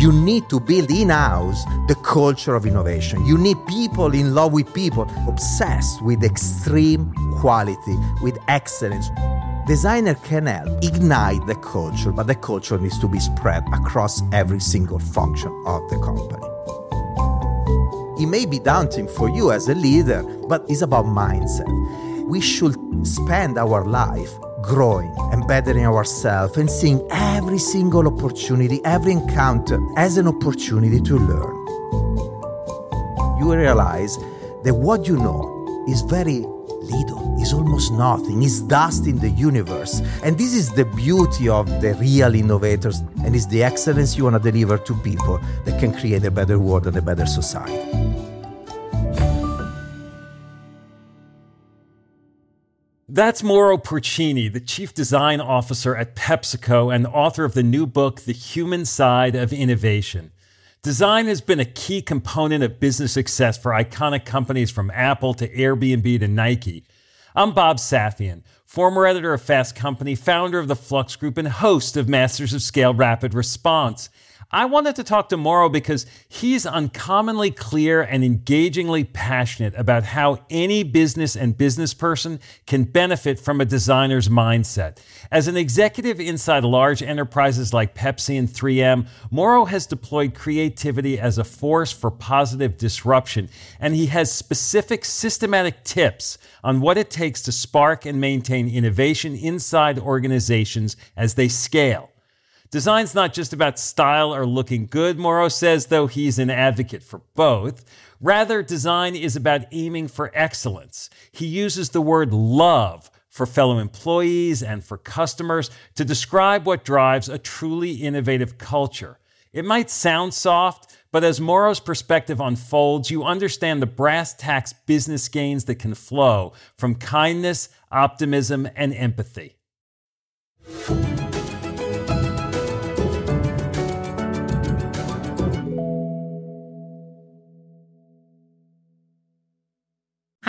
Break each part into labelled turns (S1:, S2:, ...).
S1: You need to build in house the culture of innovation. You need people in love with people, obsessed with extreme quality, with excellence. Designer can help ignite the culture, but the culture needs to be spread across every single function of the company. It may be daunting for you as a leader, but it's about mindset. We should spend our life growing and bettering ourselves and seeing every single opportunity, every encounter as an opportunity to learn. You realize that what you know is very little, is almost nothing, is dust in the universe. And this is the beauty of the real innovators and is the excellence you want to deliver to people that can create a better world and a better society.
S2: That's Mauro Porcini, the Chief Design Officer at PepsiCo and author of the new book, The Human Side of Innovation. Design has been a key component of business success for iconic companies from Apple to Airbnb to Nike. I'm Bob Safian, former editor of Fast Company, founder of the Flux Group, and host of Masters of Scale Rapid Response. I wanted to talk to Mauro because he's uncommonly clear and engagingly passionate about how any business and business person can benefit from a designer's mindset. As an executive inside large enterprises like Pepsi and 3M, Mauro has deployed creativity as a force for positive disruption, and he has specific systematic tips on what it takes to spark and maintain innovation inside organizations as they scale. Design's not just about style or looking good, Mauro says, though he's an advocate for both. Rather, design is about aiming for excellence. He uses the word love for fellow employees and for customers to describe what drives a truly innovative culture. It might sound soft, but as Mauro's perspective unfolds, you understand the brass tacks business gains that can flow from kindness, optimism, and empathy.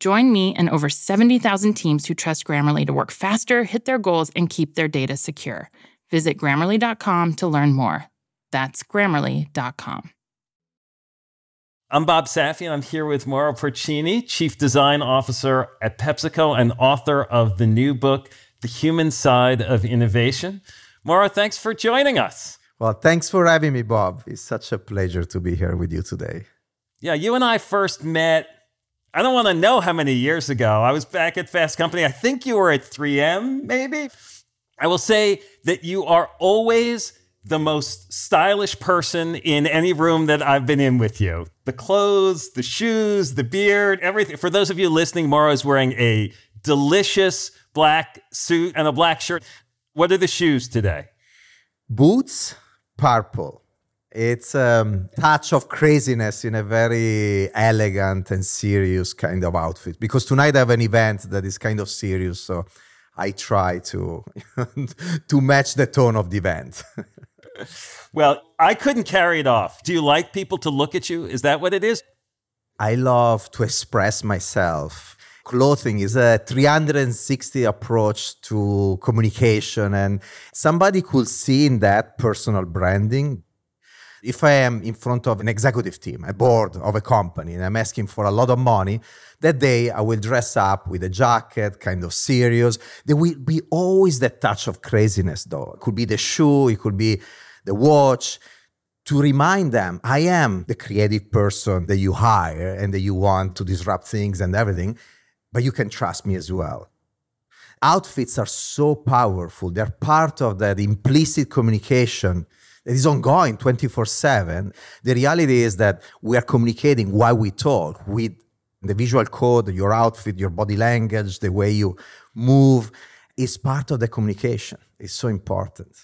S3: Join me and over 70,000 teams who trust Grammarly to work faster, hit their goals, and keep their data secure. Visit grammarly.com to learn more. That's grammarly.com.
S2: I'm Bob Safian. I'm here with Mauro Porcini, Chief Design Officer at PepsiCo and author of the new book, The Human Side of Innovation. Mauro, thanks for joining us.
S1: Well, thanks for having me, Bob. It's such a pleasure to be here with you today.
S2: Yeah, you and I first met I don't want to know how many years ago. I was back at Fast Company. I think you were at 3M, maybe. I will say that you are always the most stylish person in any room that I've been in with you. The clothes, the shoes, the beard, everything. For those of you listening, Mauro is wearing a delicious black suit and a black shirt. What are the shoes today?
S1: Boots, purple. It's a um, touch of craziness in a very elegant and serious kind of outfit. Because tonight I have an event that is kind of serious, so I try to to match the tone of the event.
S2: well, I couldn't carry it off. Do you like people to look at you? Is that what it is?
S1: I love to express myself. Clothing is a 360 approach to communication, and somebody could see in that personal branding. If I am in front of an executive team, a board of a company, and I'm asking for a lot of money, that day I will dress up with a jacket, kind of serious. There will be always that touch of craziness, though. It could be the shoe, it could be the watch to remind them I am the creative person that you hire and that you want to disrupt things and everything, but you can trust me as well. Outfits are so powerful, they're part of that implicit communication that is ongoing 24 7. The reality is that we are communicating while we talk with the visual code, your outfit, your body language, the way you move is part of the communication. It's so important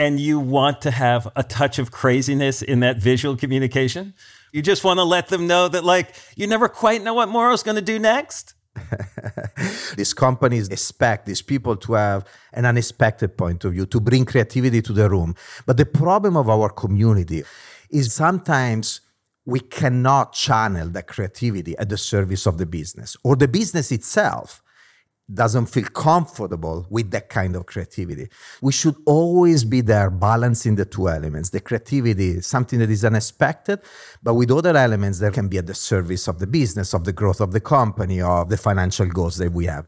S2: and you want to have a touch of craziness in that visual communication. You just want to let them know that, like, you never quite know what Mauro's going to do next.
S1: these companies expect these people to have an unexpected point of view, to bring creativity to the room. But the problem of our community is sometimes we cannot channel that creativity at the service of the business or the business itself doesn't feel comfortable with that kind of creativity. We should always be there balancing the two elements. The creativity, something that is unexpected, but with other elements that can be at the service of the business, of the growth of the company, of the financial goals that we have.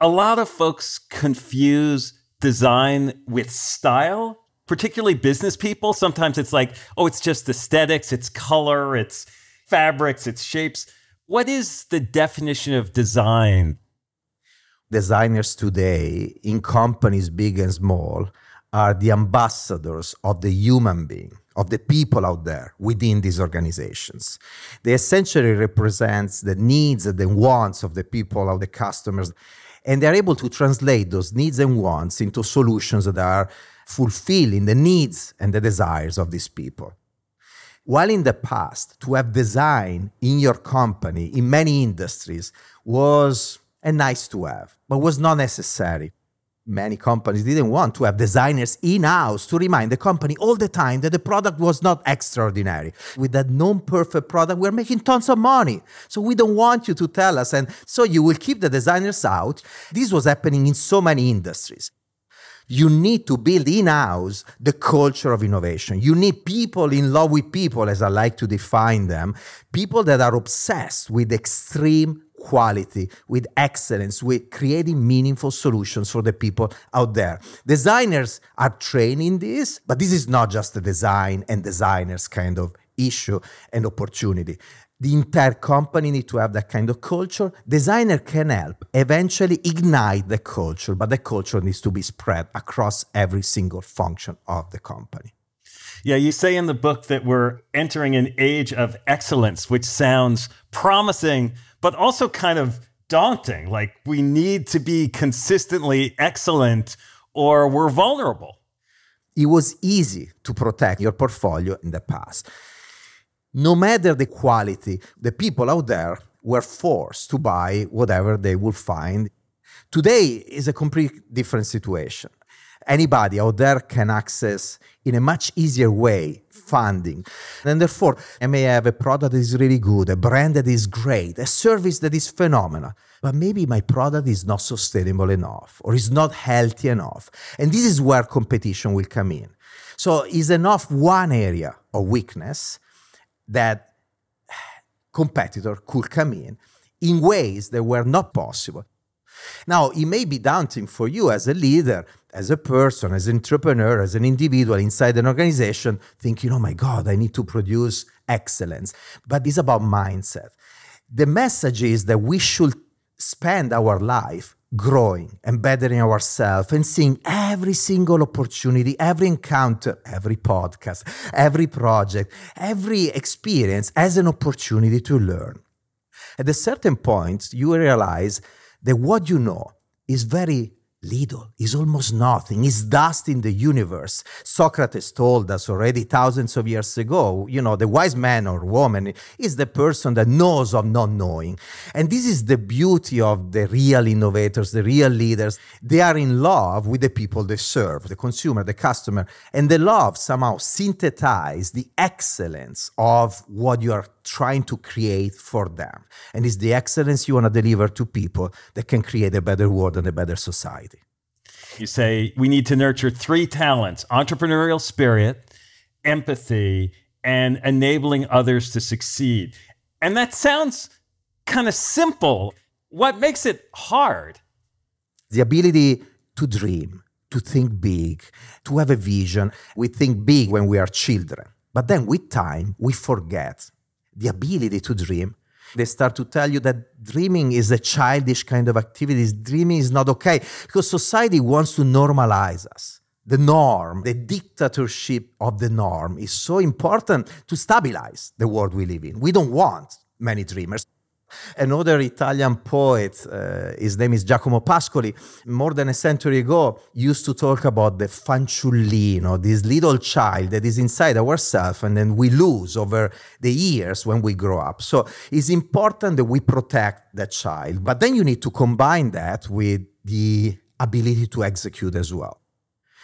S2: A lot of folks confuse design with style, particularly business people. Sometimes it's like, oh, it's just aesthetics, it's color, it's fabrics, it's shapes. What is the definition of design
S1: designers today in companies big and small are the ambassadors of the human being of the people out there within these organizations. They essentially represents the needs and the wants of the people of the customers and they're able to translate those needs and wants into solutions that are fulfilling the needs and the desires of these people. While in the past to have design in your company in many industries was and nice to have, but was not necessary. Many companies didn't want to have designers in house to remind the company all the time that the product was not extraordinary. With that non perfect product, we're making tons of money. So we don't want you to tell us. And so you will keep the designers out. This was happening in so many industries you need to build in house the culture of innovation. You need people in love with people, as I like to define them, people that are obsessed with extreme quality, with excellence, with creating meaningful solutions for the people out there. Designers are trained in this, but this is not just a design and designers kind of issue and opportunity. The entire company need to have that kind of culture. Designer can help eventually ignite the culture, but the culture needs to be spread across every single function of the company.
S2: Yeah, you say in the book that we're entering an age of excellence, which sounds promising, but also kind of daunting. Like we need to be consistently excellent or we're vulnerable.
S1: It was easy to protect your portfolio in the past. No matter the quality, the people out there were forced to buy whatever they would find. Today is a completely different situation anybody out there can access in a much easier way funding. And therefore, I may have a product that is really good, a brand that is great, a service that is phenomenal, but maybe my product is not sustainable enough or is not healthy enough. And this is where competition will come in. So, is enough one area of weakness that competitor could come in in ways that were not possible now, it may be daunting for you as a leader, as a person, as an entrepreneur, as an individual inside an organization, thinking, oh my God, I need to produce excellence. But it's about mindset. The message is that we should spend our life growing and bettering ourselves and seeing every single opportunity, every encounter, every podcast, every project, every experience as an opportunity to learn. At a certain point, you realize that what you know is very little, is almost nothing, is dust in the universe. Socrates told us already thousands of years ago, you know, the wise man or woman is the person that knows of not knowing. And this is the beauty of the real innovators, the real leaders. They are in love with the people they serve, the consumer, the customer, and the love somehow synthesize the excellence of what you are trying to create for them. And it's the excellence you want to deliver to people that can create a better world and a better society.
S2: You say we need to nurture three talents entrepreneurial spirit, empathy, and enabling others to succeed. And that sounds kind of simple. What makes it hard?
S1: The ability to dream, to think big, to have a vision. We think big when we are children. But then with time, we forget the ability to dream. They start to tell you that dreaming is a childish kind of activity. Dreaming is not okay because society wants to normalize us. The norm, the dictatorship of the norm is so important to stabilize the world we live in. We don't want many dreamers. Another Italian poet, uh, his name is Giacomo Pascoli, more than a century ago, used to talk about the fanciullino, this little child that is inside ourselves and then we lose over the years when we grow up. So it's important that we protect that child. But then you need to combine that with the ability to execute as well.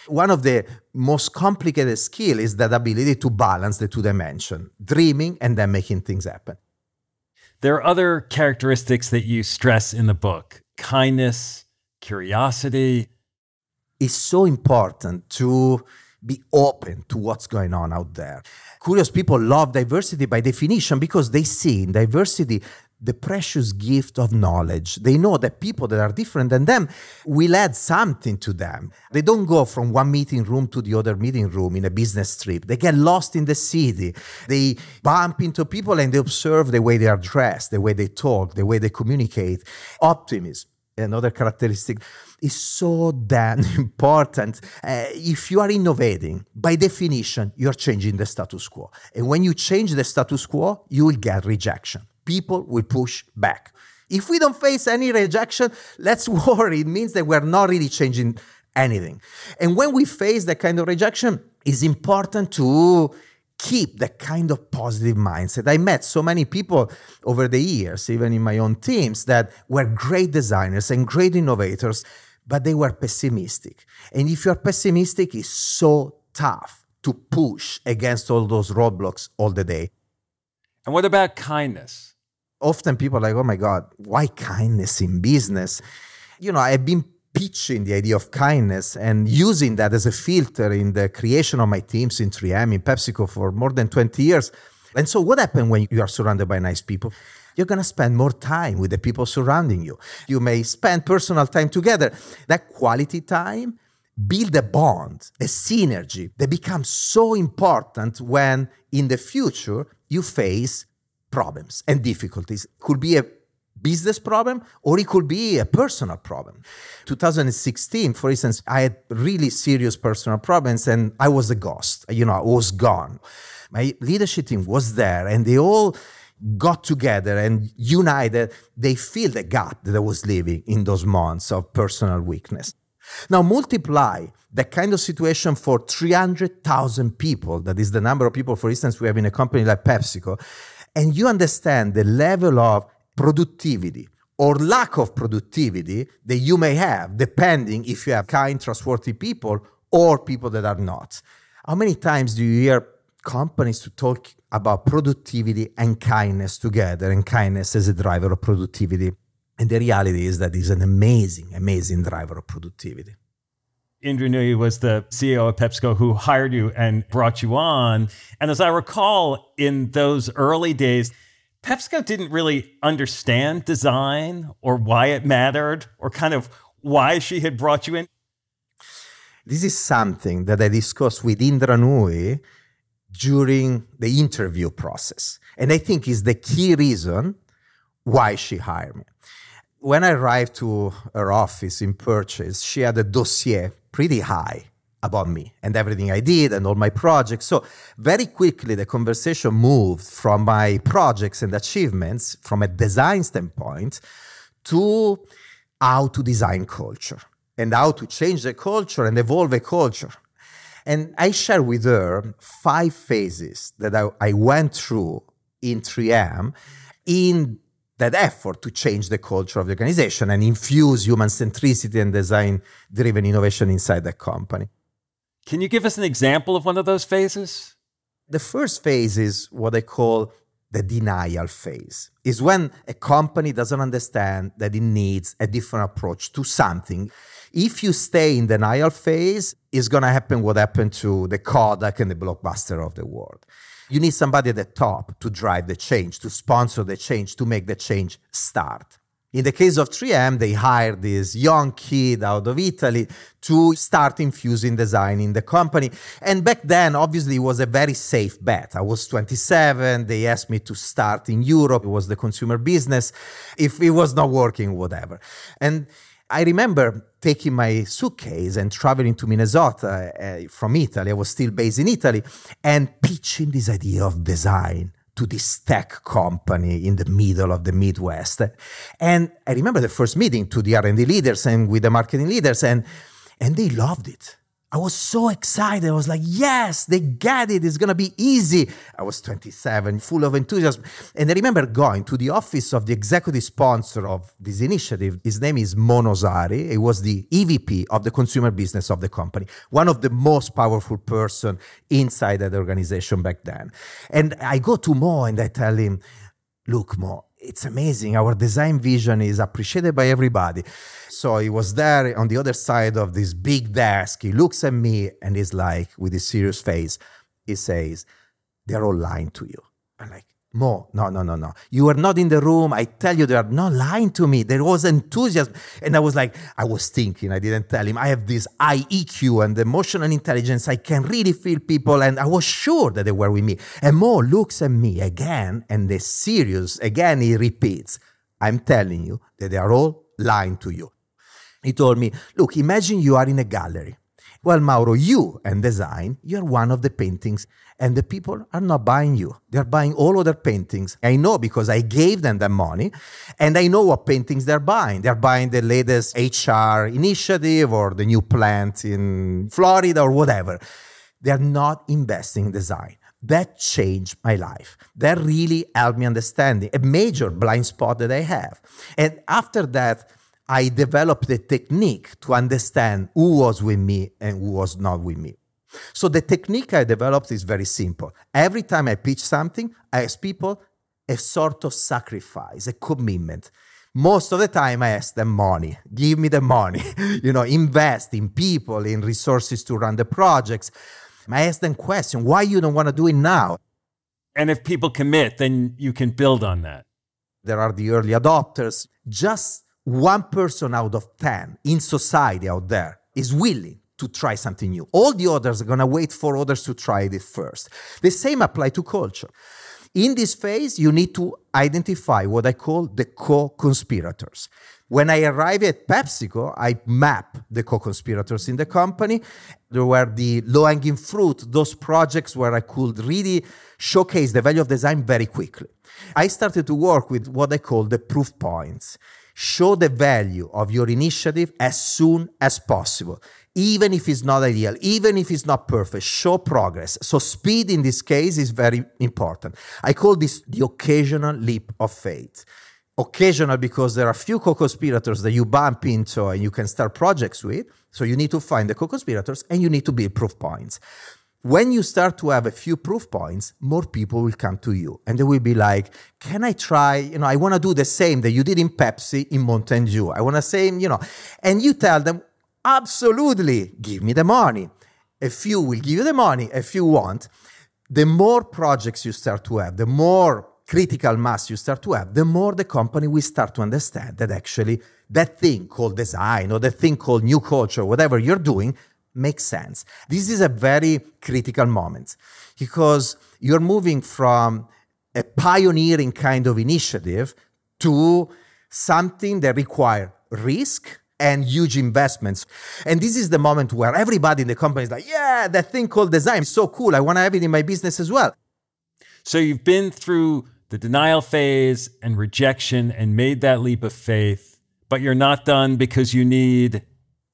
S1: One of the most complicated skill is that ability to balance the two dimensions, dreaming and then making things happen.
S2: There are other characteristics that you stress in the book kindness, curiosity.
S1: It's so important to be open to what's going on out there. Curious people love diversity by definition because they see in diversity the precious gift of knowledge. They know that people that are different than them will add something to them. They don't go from one meeting room to the other meeting room in a business trip. They get lost in the city. They bump into people and they observe the way they are dressed, the way they talk, the way they communicate. Optimism, another characteristic is so damn important. Uh, if you are innovating, by definition, you're changing the status quo. And when you change the status quo, you will get rejection people will push back. If we don't face any rejection, let's worry. It means that we're not really changing anything. And when we face that kind of rejection, it's important to keep that kind of positive mindset. I met so many people over the years, even in my own teams, that were great designers and great innovators, but they were pessimistic. And if you're pessimistic, it's so tough to push against all those roadblocks all the day.
S2: And what about kindness?
S1: Often people are like, oh my God, why kindness in business? You know, I've been pitching the idea of kindness and using that as a filter in the creation of my teams in 3M, in PepsiCo for more than 20 years. And so, what happens when you are surrounded by nice people? You're going to spend more time with the people surrounding you. You may spend personal time together. That quality time build a bond, a synergy that becomes so important when in the future you face problems and difficulties. Could be a business problem or it could be a personal problem. 2016, for instance, I had really serious personal problems and I was a ghost. You know, I was gone. My leadership team was there and they all got together and united. They filled the gap that I was living in those months of personal weakness. Now multiply that kind of situation for 300,000 people. That is the number of people, for instance, we have in a company like PepsiCo and you understand the level of productivity or lack of productivity that you may have, depending if you have kind, trustworthy people or people that are not. How many times do you hear companies to talk about productivity and kindness together, and kindness as a driver of productivity? And the reality is that it's an amazing, amazing driver of productivity.
S2: Indra Nooyi was the CEO of PepsiCo who hired you and brought you on. And as I recall, in those early days, PepsiCo didn't really understand design or why it mattered or kind of why she had brought you in.
S1: This is something that I discussed with Indra Nooyi during the interview process. And I think is the key reason why she hired me. When I arrived to her office in Purchase, she had a dossier pretty high about me and everything I did and all my projects. So, very quickly, the conversation moved from my projects and achievements from a design standpoint to how to design culture. and how to change the culture and evolve a culture. And I share with her five phases that I, I went through in 3M in that effort to change the culture of the organization and infuse human centricity and design driven innovation inside the company.
S2: Can you give us an example of one of those phases?
S1: The first phase is what I call the denial phase. Is when a company doesn't understand that it needs a different approach to something. If you stay in denial phase, it's going to happen what happened to the Kodak and the blockbuster of the world. You need somebody at the top to drive the change, to sponsor the change, to make the change start. In the case of 3M, they hired this young kid out of Italy to start infusing design in the company. And back then, obviously, it was a very safe bet. I was 27. They asked me to start in Europe. It was the consumer business. If it was not working, whatever. And I remember taking my suitcase and traveling to Minnesota uh, from Italy. I was still based in Italy and pitching this idea of design to this tech company in the middle of the Midwest. And I remember the first meeting to the R&D leaders and with the marketing leaders and and they loved it. I was so excited. I was like, yes, they get it. It's going to be easy. I was 27, full of enthusiasm. And I remember going to the office of the executive sponsor of this initiative. His name is Mo Nosari. He was the EVP of the consumer business of the company, one of the most powerful person inside that organization back then. And I go to Mo and I tell him, look, Mo, it's amazing. Our design vision is appreciated by everybody. So he was there on the other side of this big desk. He looks at me and he's like, with his serious face, he says, They're all lying to you. I'm like, Mo, no, no, no, no. You were not in the room. I tell you, they are not lying to me. There was enthusiasm. And I was like, I was thinking, I didn't tell him. I have this IEQ and emotional intelligence. I can really feel people. And I was sure that they were with me. And Mo looks at me again and is serious. Again, he repeats, I'm telling you that they are all lying to you. He told me, look, imagine you are in a gallery. Well, Mauro, you and design, you're one of the paintings, and the people are not buying you. They're buying all other paintings. I know because I gave them the money, and I know what paintings they're buying. They're buying the latest HR initiative or the new plant in Florida or whatever. They're not investing in design. That changed my life. That really helped me understand a major blind spot that I have. And after that, I developed a technique to understand who was with me and who was not with me. So the technique I developed is very simple. Every time I pitch something, I ask people a sort of sacrifice, a commitment. Most of the time I ask them money. Give me the money. you know, invest in people, in resources to run the projects. I ask them question, why you don't want to do it now?
S2: And if people commit, then you can build on that.
S1: There are the early adopters. Just one person out of 10 in society out there is willing to try something new. All the others are going to wait for others to try it first. The same apply to culture. In this phase, you need to identify what I call the co-conspirators. When I arrived at PepsiCo, I mapped the co-conspirators in the company. There were the low-hanging fruit, those projects where I could really showcase the value of design very quickly. I started to work with what I call the proof points show the value of your initiative as soon as possible. Even if it's not ideal even if it's not perfect show progress. So speed in this case is very important. I call this the occasional leap of faith. Occasional because there are few co-conspirators that you bump into and you can start projects with. So you need to find the co-conspirators and you need to build proof points when you start to have a few proof points, more people will come to you and they will be like, Can I try? You know, I want to do the same that you did in Pepsi in Mountain Dew. I want to say, you know, and you tell them, Absolutely, give me the money. A few will give you the money, a few won't. The more projects you start to have, the more critical mass you start to have, the more the company will start to understand that actually that thing called design or that thing called new culture, whatever you're doing, makes sense. This is a very critical moment because you're moving from a pioneering kind of initiative to something that require risk and huge investments. And this is the moment where everybody in the company is like, yeah, that thing called design is so cool. I want to have it in my business as well.
S2: So you've been through the denial phase and rejection and made that leap of faith, but you're not done because you need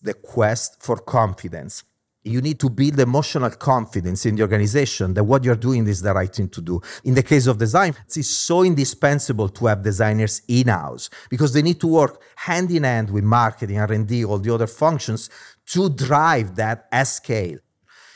S1: the quest for confidence. You need to build emotional confidence in the organization that what you're doing is the right thing to do. In the case of design, it's so indispensable to have designers in-house because they need to work hand in hand with marketing, R&D, all the other functions to drive that at scale.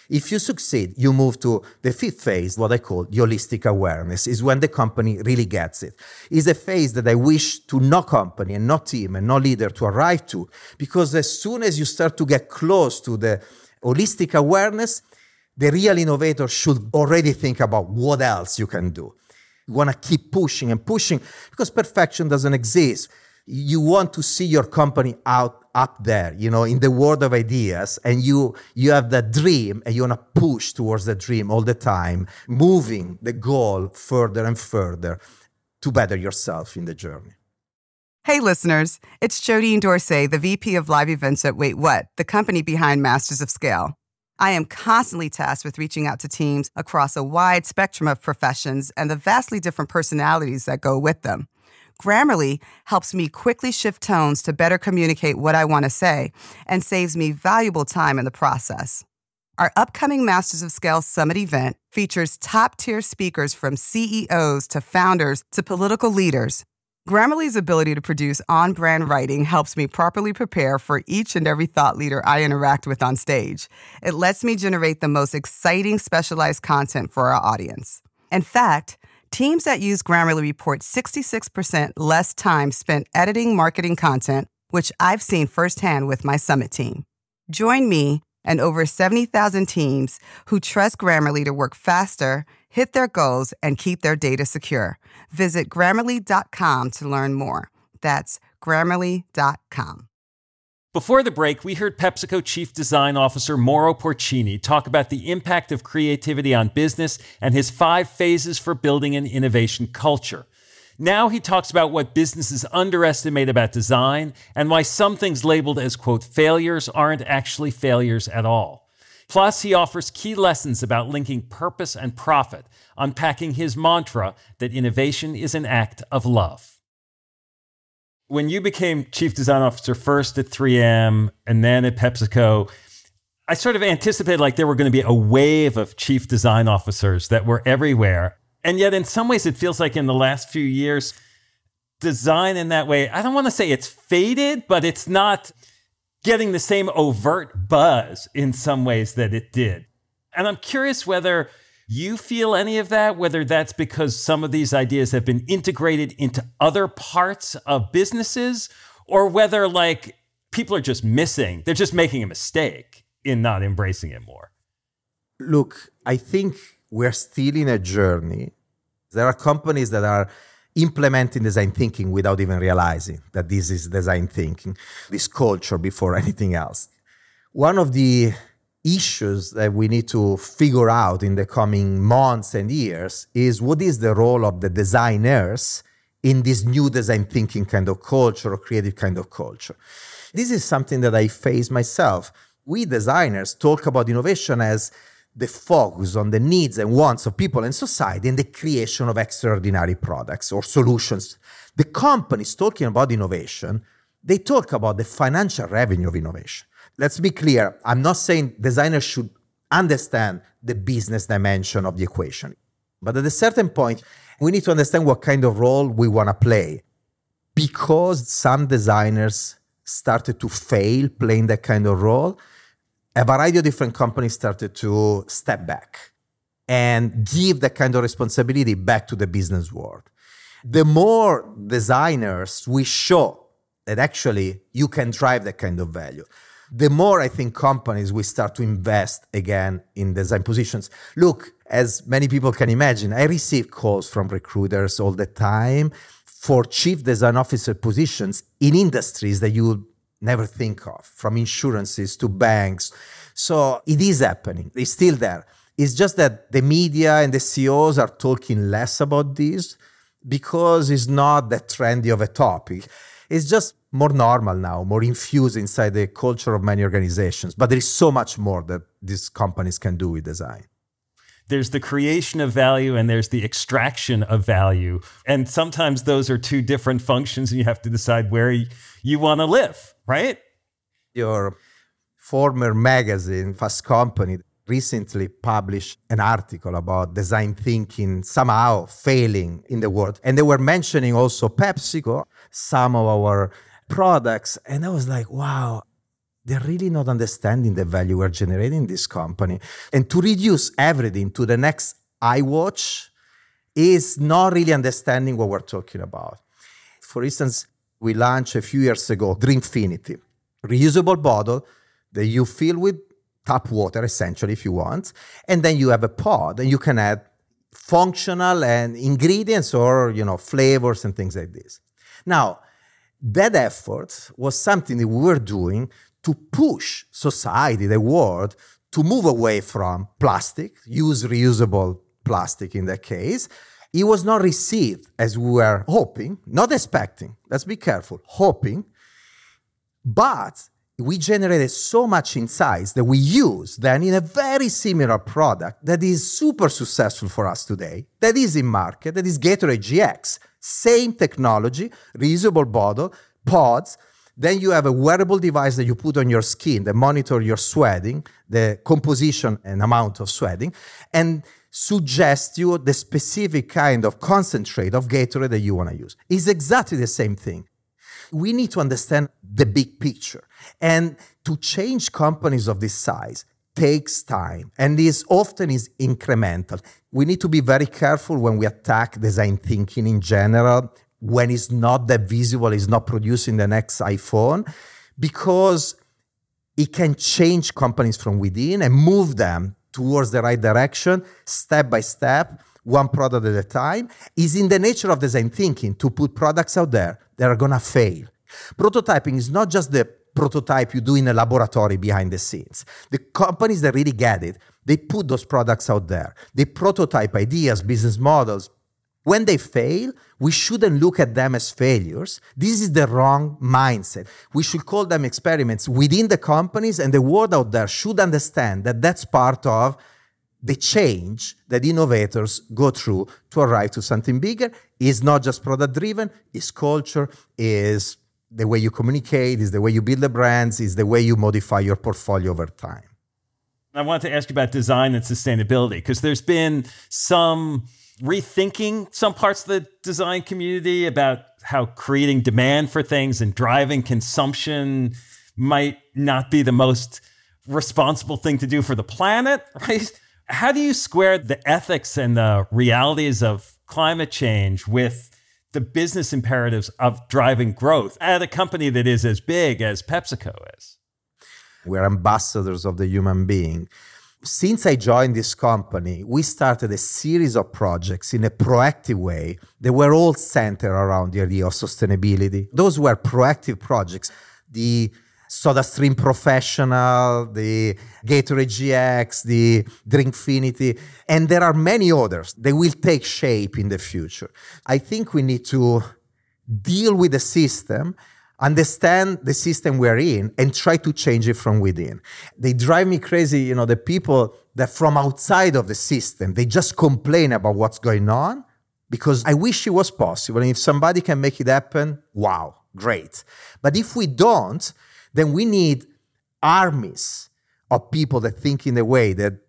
S1: If you succeed, you move to the fifth phase, what I call holistic awareness, is when the company really gets it. Is a phase that I wish to no company and no team and no leader to arrive to, because as soon as you start to get close to the holistic awareness, the real innovator should already think about what else you can do. You want to keep pushing and pushing because perfection doesn't exist. You want to see your company out up there, you know, in the world of ideas, and you you have that dream and you want to push towards the dream all the time, moving the goal further and further to better yourself in the journey.
S4: Hey, listeners, it's Jodine Dorsey, the VP of Live Events at Wait What, the company behind Masters of Scale. I am constantly tasked with reaching out to teams across a wide spectrum of professions and the vastly different personalities that go with them. Grammarly helps me quickly shift tones to better communicate what I want to say and saves me valuable time in the process. Our upcoming Masters of Scale Summit event features top tier speakers from CEOs to founders to political leaders Grammarly's ability to produce on brand writing helps me properly prepare for each and every thought leader I interact with on stage. It lets me generate the most exciting specialized content for our audience. In fact, teams that use Grammarly report 66% less time spent editing marketing content, which I've seen firsthand with my summit team. Join me and over 70,000 teams who trust Grammarly to work faster hit their goals, and keep their data secure. Visit grammarly.com to learn more. That's grammarly.com.
S2: Before the break, we heard PepsiCo Chief Design Officer Mauro Porcini talk about the impact of creativity on business and his five phases for building an innovation culture. Now he talks about what businesses underestimate about design and why some things labeled as, quote, failures aren't actually failures at all. Plus, he offers key lessons about linking purpose and profit, unpacking his mantra that innovation is an act of love. When you became chief design officer first at 3M and then at PepsiCo, I sort of anticipated like there were going to be a wave of chief design officers that were everywhere. And yet, in some ways, it feels like in the last few years, design in that way, I don't want to say it's faded, but it's not getting the same overt buzz in some ways that it did. And I'm curious whether you feel any of that, whether that's because some of these ideas have been integrated into other parts of businesses, or whether like people are just missing, they're just making a mistake in not embracing it more.
S1: Look, I think we're still in a journey. There are companies that are implementing design thinking without even realizing that this is design thinking, this culture before anything else. One of the issues that we need to figure out in the coming months and years is what is the role of the designers in this new design thinking kind of culture or creative kind of culture. This is something that I face myself. We designers talk about innovation as the focus on the needs and wants of people and society and the creation of extraordinary products or solutions. The companies talking about innovation, they talk about the financial revenue of innovation. Let's be clear, I'm not saying designers should understand the business dimension of the equation. But at a certain point, we need to understand what kind of role we want to play. Because some designers started to fail playing that kind of role, a variety of different companies started to step back and give that kind of responsibility back to the business world. The more designers we show that actually you can drive that kind of value, the more I think companies will start to invest again in design positions. Look, as many people can imagine, I receive calls from recruiters all the time for chief design officer positions in industries that you would never think of, from insurances to banks. So it is happening, it's still there. It's just that the media and the CEOs are talking less about this because it's not that trendy of a topic. It's just more normal now, more infused inside the culture of many organizations. But there is so much more that these companies can do with design
S2: there's the creation of value and there's the extraction of value. And sometimes those are two different functions, and you have to decide where you want to live, right?
S1: Your former magazine, Fast Company, recently published an article about design thinking somehow failing in the world. And they were mentioning also PepsiCo, some of our products. And I was like, wow, they're really not understanding the value we're generating in this company. And to reduce everything to the next iWatch is not really understanding what we're talking about. For instance, we launched a few years ago Drinkfinity, reusable bottle that you fill with tap water, essentially, if you want. And then you have a pod and you can add functional and ingredients or, you know, flavors and things like this. Now, that effort was something that we were doing to push society, the world, to move away from plastic, use reusable plastic in that case. It was not received as we were hoping, not expecting, let's be careful, hoping. But we generated so much insights that we use then in a very similar product that is super successful for us today, that is in market, that is Gatorade GX. Same technology, reusable bottle, pods. Then you have a wearable device that you put on your skin that monitor your sweating, the composition and amount of sweating, and suggest you the specific kind of concentrate of Gatorade that you want to use. It's exactly the same thing we need to understand the big picture. And to change companies of this size takes time and is often is incremental. We need to be very careful when we attack design thinking in general, when it's not that visible, it's not producing the next iPhone, because it can change companies from within and move them towards the right direction step by step one product at a time, is in the nature of design thinking to put products out there that are going to fail. Prototyping is not just the prototype you do in a laboratory behind the scenes. The companies that really get it, they put those products out there. They prototype ideas, business models. When they fail, we shouldn't look at them as failures. This is the wrong mindset. We should call them experiments within the companies, and the world out there should understand that that's part of the change that innovators go through to arrive to something bigger is not just product driven, is culture, is the way you communicate, is the way you build the brands, is the way you modify your portfolio over time.
S2: I wanted to ask you about design and sustainability because there's been some rethinking some parts of the design community about how creating demand for things and driving consumption might not be the most responsible thing to do for the planet, right? How do you square the ethics and the realities of climate change with the business imperatives of driving growth at a company that is as big as PepsiCo is?
S1: We're ambassadors of the human being. Since I joined this company, we started a series of projects in a proactive way that were all centered around the idea of sustainability. Those were proactive projects. The SodaStream Professional, the Gatorade GX, the Drinkfinity, and there are many others. They will take shape in the future. I think we need to deal with the system, understand the system we're in, and try to change it from within. They drive me crazy, you know, the people that from outside of the system, they just complain about what's going on because I wish it was possible. And if somebody can make it happen, wow, great. But if we don't, then we need armies of people that think in a way that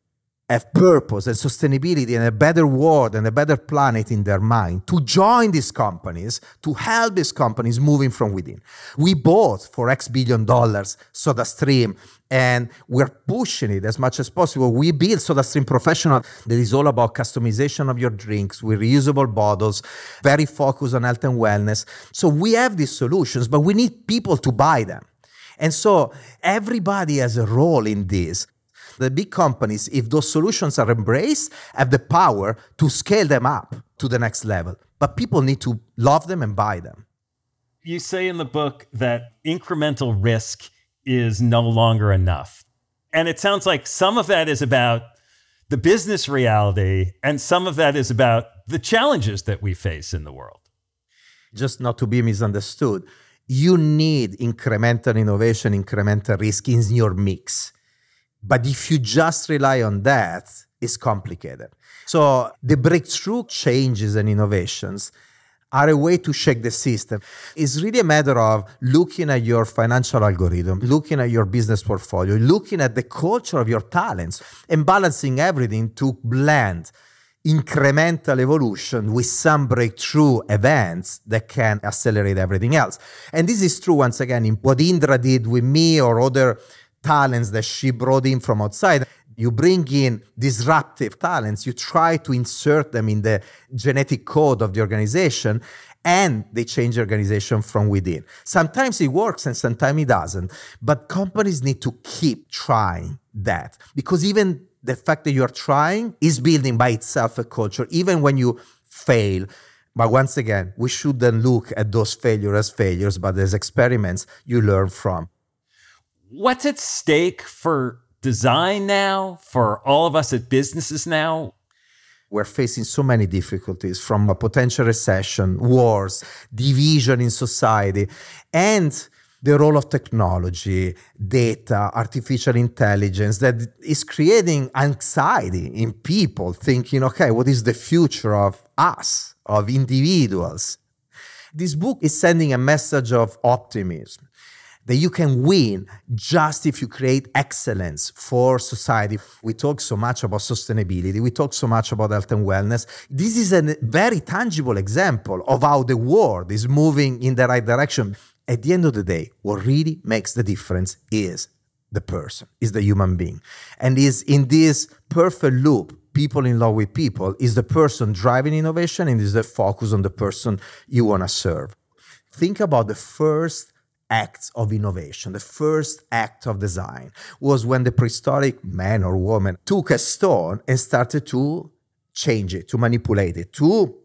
S1: have purpose and sustainability and a better world and a better planet in their mind to join these companies, to help these companies moving from within. We bought for X billion dollars SodaStream and we're pushing it as much as possible. We built SodaStream Professional that is all about customization of your drinks with reusable bottles, very focused on health and wellness. So we have these solutions, but we need people to buy them. And so everybody has a role in this. The big companies, if those solutions are embraced, have the power to scale them up to the next level. But people need to love them and buy them.
S2: You say in the book that incremental risk is no longer enough. And it sounds like some of that is about the business reality, and some of that is about the challenges that we face in the world.
S1: Just not to be misunderstood you need incremental innovation, incremental risk in your mix. But if you just rely on that, it's complicated. So the breakthrough changes and innovations are a way to shake the system. It's really a matter of looking at your financial algorithm, looking at your business portfolio, looking at the culture of your talents, and balancing everything to blend incremental evolution with some breakthrough events that can accelerate everything else. And this is true once again in what Indra did with me or other talents that she brought in from outside. You bring in disruptive talents, you try to insert them in the genetic code of the organization, and they change the organization from within. Sometimes it works and sometimes it doesn't. But companies need to keep trying that because even the fact that you're trying is building by itself a culture, even when you fail. But once again, we shouldn't look at those failures as failures, but as experiments you learn from.
S2: What's at stake for design now, for all of us at businesses now?
S1: We're facing so many difficulties from a potential recession, wars, division in society, and the role of technology, data, artificial intelligence that is creating anxiety in people thinking, okay, what is the future of us, of individuals? This book is sending a message of optimism that you can win just if you create excellence for society. We talk so much about sustainability, we talk so much about health and wellness. This is a very tangible example of how the world is moving in the right direction. At the end of the day, what really makes the difference is the person, is the human being. And is in this perfect loop, people in love with people, is the person driving innovation and is the focus on the person you want to serve. Think about the first acts of innovation, the first act of design, was when the prehistoric man or woman took a stone and started to change it, to manipulate it, to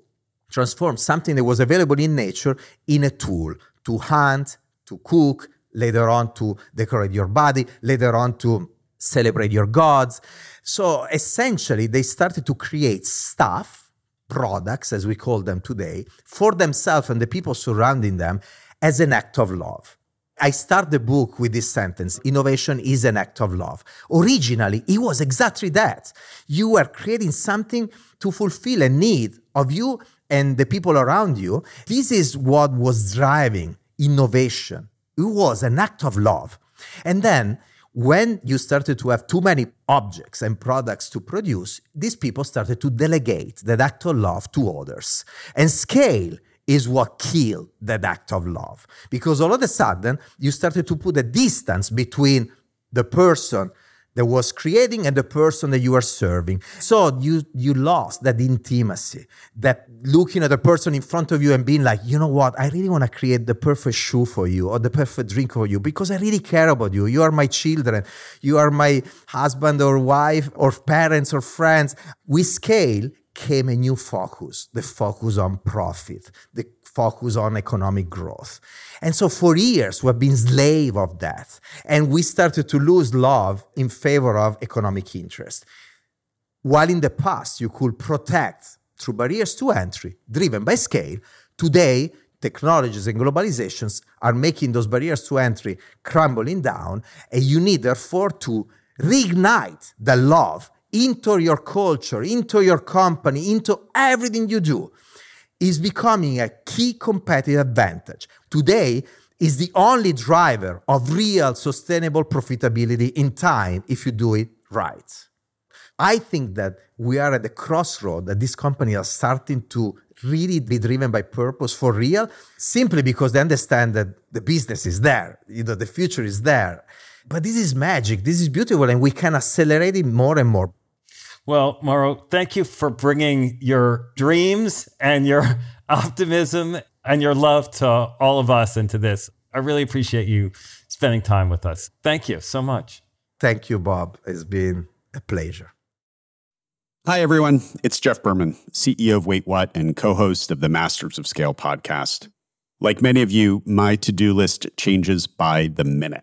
S1: transform something that was available in nature in a tool to hunt, to cook, later on to decorate your body, later on to celebrate your gods. So essentially, they started to create stuff, products, as we call them today, for themselves and the people surrounding them as an act of love. I start the book with this sentence innovation is an act of love. Originally, it was exactly that. You were creating something to fulfill a need of you and the people around you. This is what was driving innovation. It was an act of love. And then when you started to have too many objects and products to produce, these people started to delegate that act of love to others. And scale is what killed that act of love. Because all of a sudden, you started to put a distance between the person that was creating and the person that you are serving. So you you lost that intimacy, that looking at the person in front of you and being like, you know what, I really want to create the perfect shoe for you or the perfect drink for you because I really care about you. You are my children, you are my husband or wife or parents or friends. We scale came a new focus the focus on profit, the focus on economic growth. And so for years, we've been slave of that. And we started to lose love in favor of economic interest. While in the past, you could protect through barriers to entry driven by scale, today, technologies and globalizations are making those barriers to entry crumbling down. And you need, therefore, to reignite the love into your culture, into your company, into everything you do is becoming a key competitive advantage. Today is the only driver of real sustainable profitability in time if you do it right. I think that we are at the crossroad that these companies are starting to really be driven by purpose for real, simply because they understand that the business is there, you know, the future is there. But this is magic, this is beautiful, and we can accelerate it more and more.
S2: Well, Mauro, thank you for bringing your dreams and your optimism and your love to all of us into this. I really appreciate you spending time with us. Thank you so much.
S1: Thank you, Bob. It's been a pleasure.
S5: Hi, everyone. It's Jeff Berman, CEO of Wait What and co host of the Masters of Scale podcast. Like many of you, my to do list changes by the minute.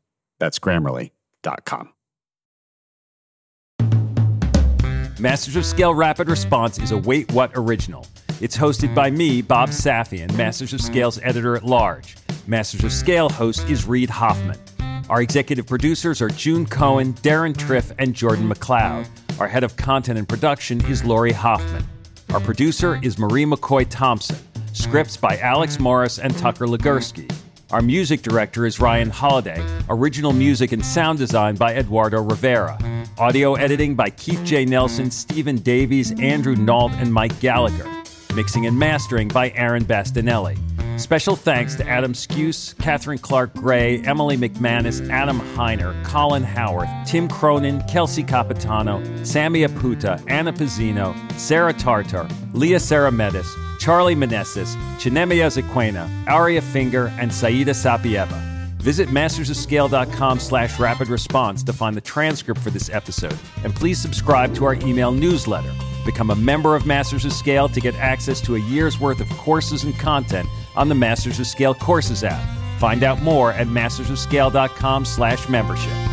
S5: That's grammarly.com.
S2: Masters of Scale Rapid Response is a Wait What original. It's hosted by me, Bob Safian, Masters of Scale's editor at large. Masters of Scale host is Reid Hoffman. Our executive producers are June Cohen, Deron Triff, and Jordan McLeod. Our head of content and production is Lori Hoffman. Our producer is Marie McCoy Thompson. Scripts by Alex Morris and Tucker Legursky. Our music director is Ryan Holladay. Original music and sound design by Eduardo Rivera. Audio editing by Keith J. Nelson, Stephen Davies, Andrew Nault, and Mike Gallagher. Mixing and mastering by Aaron Bastinelli. Special thanks to Adam Skuse, Catherine Clark Gray, Emily McManus, Adam Heiner, Colin Howarth, Tim Cronin, Kelsey Capitano, Sammy Aputa, Anna Pizzino, Sarah Tartar, Leah Saramedis, Charlie Meneses, Chinemia Zaquena, Aria Finger, and Saida Sapieva. Visit mastersofscale.com slash rapid response to find the transcript for this episode, and please subscribe to our email newsletter. Become a member of Masters of Scale to get access to a year's worth of courses and content on the Masters of Scale Courses app. Find out more at mastersofscale.com slash membership.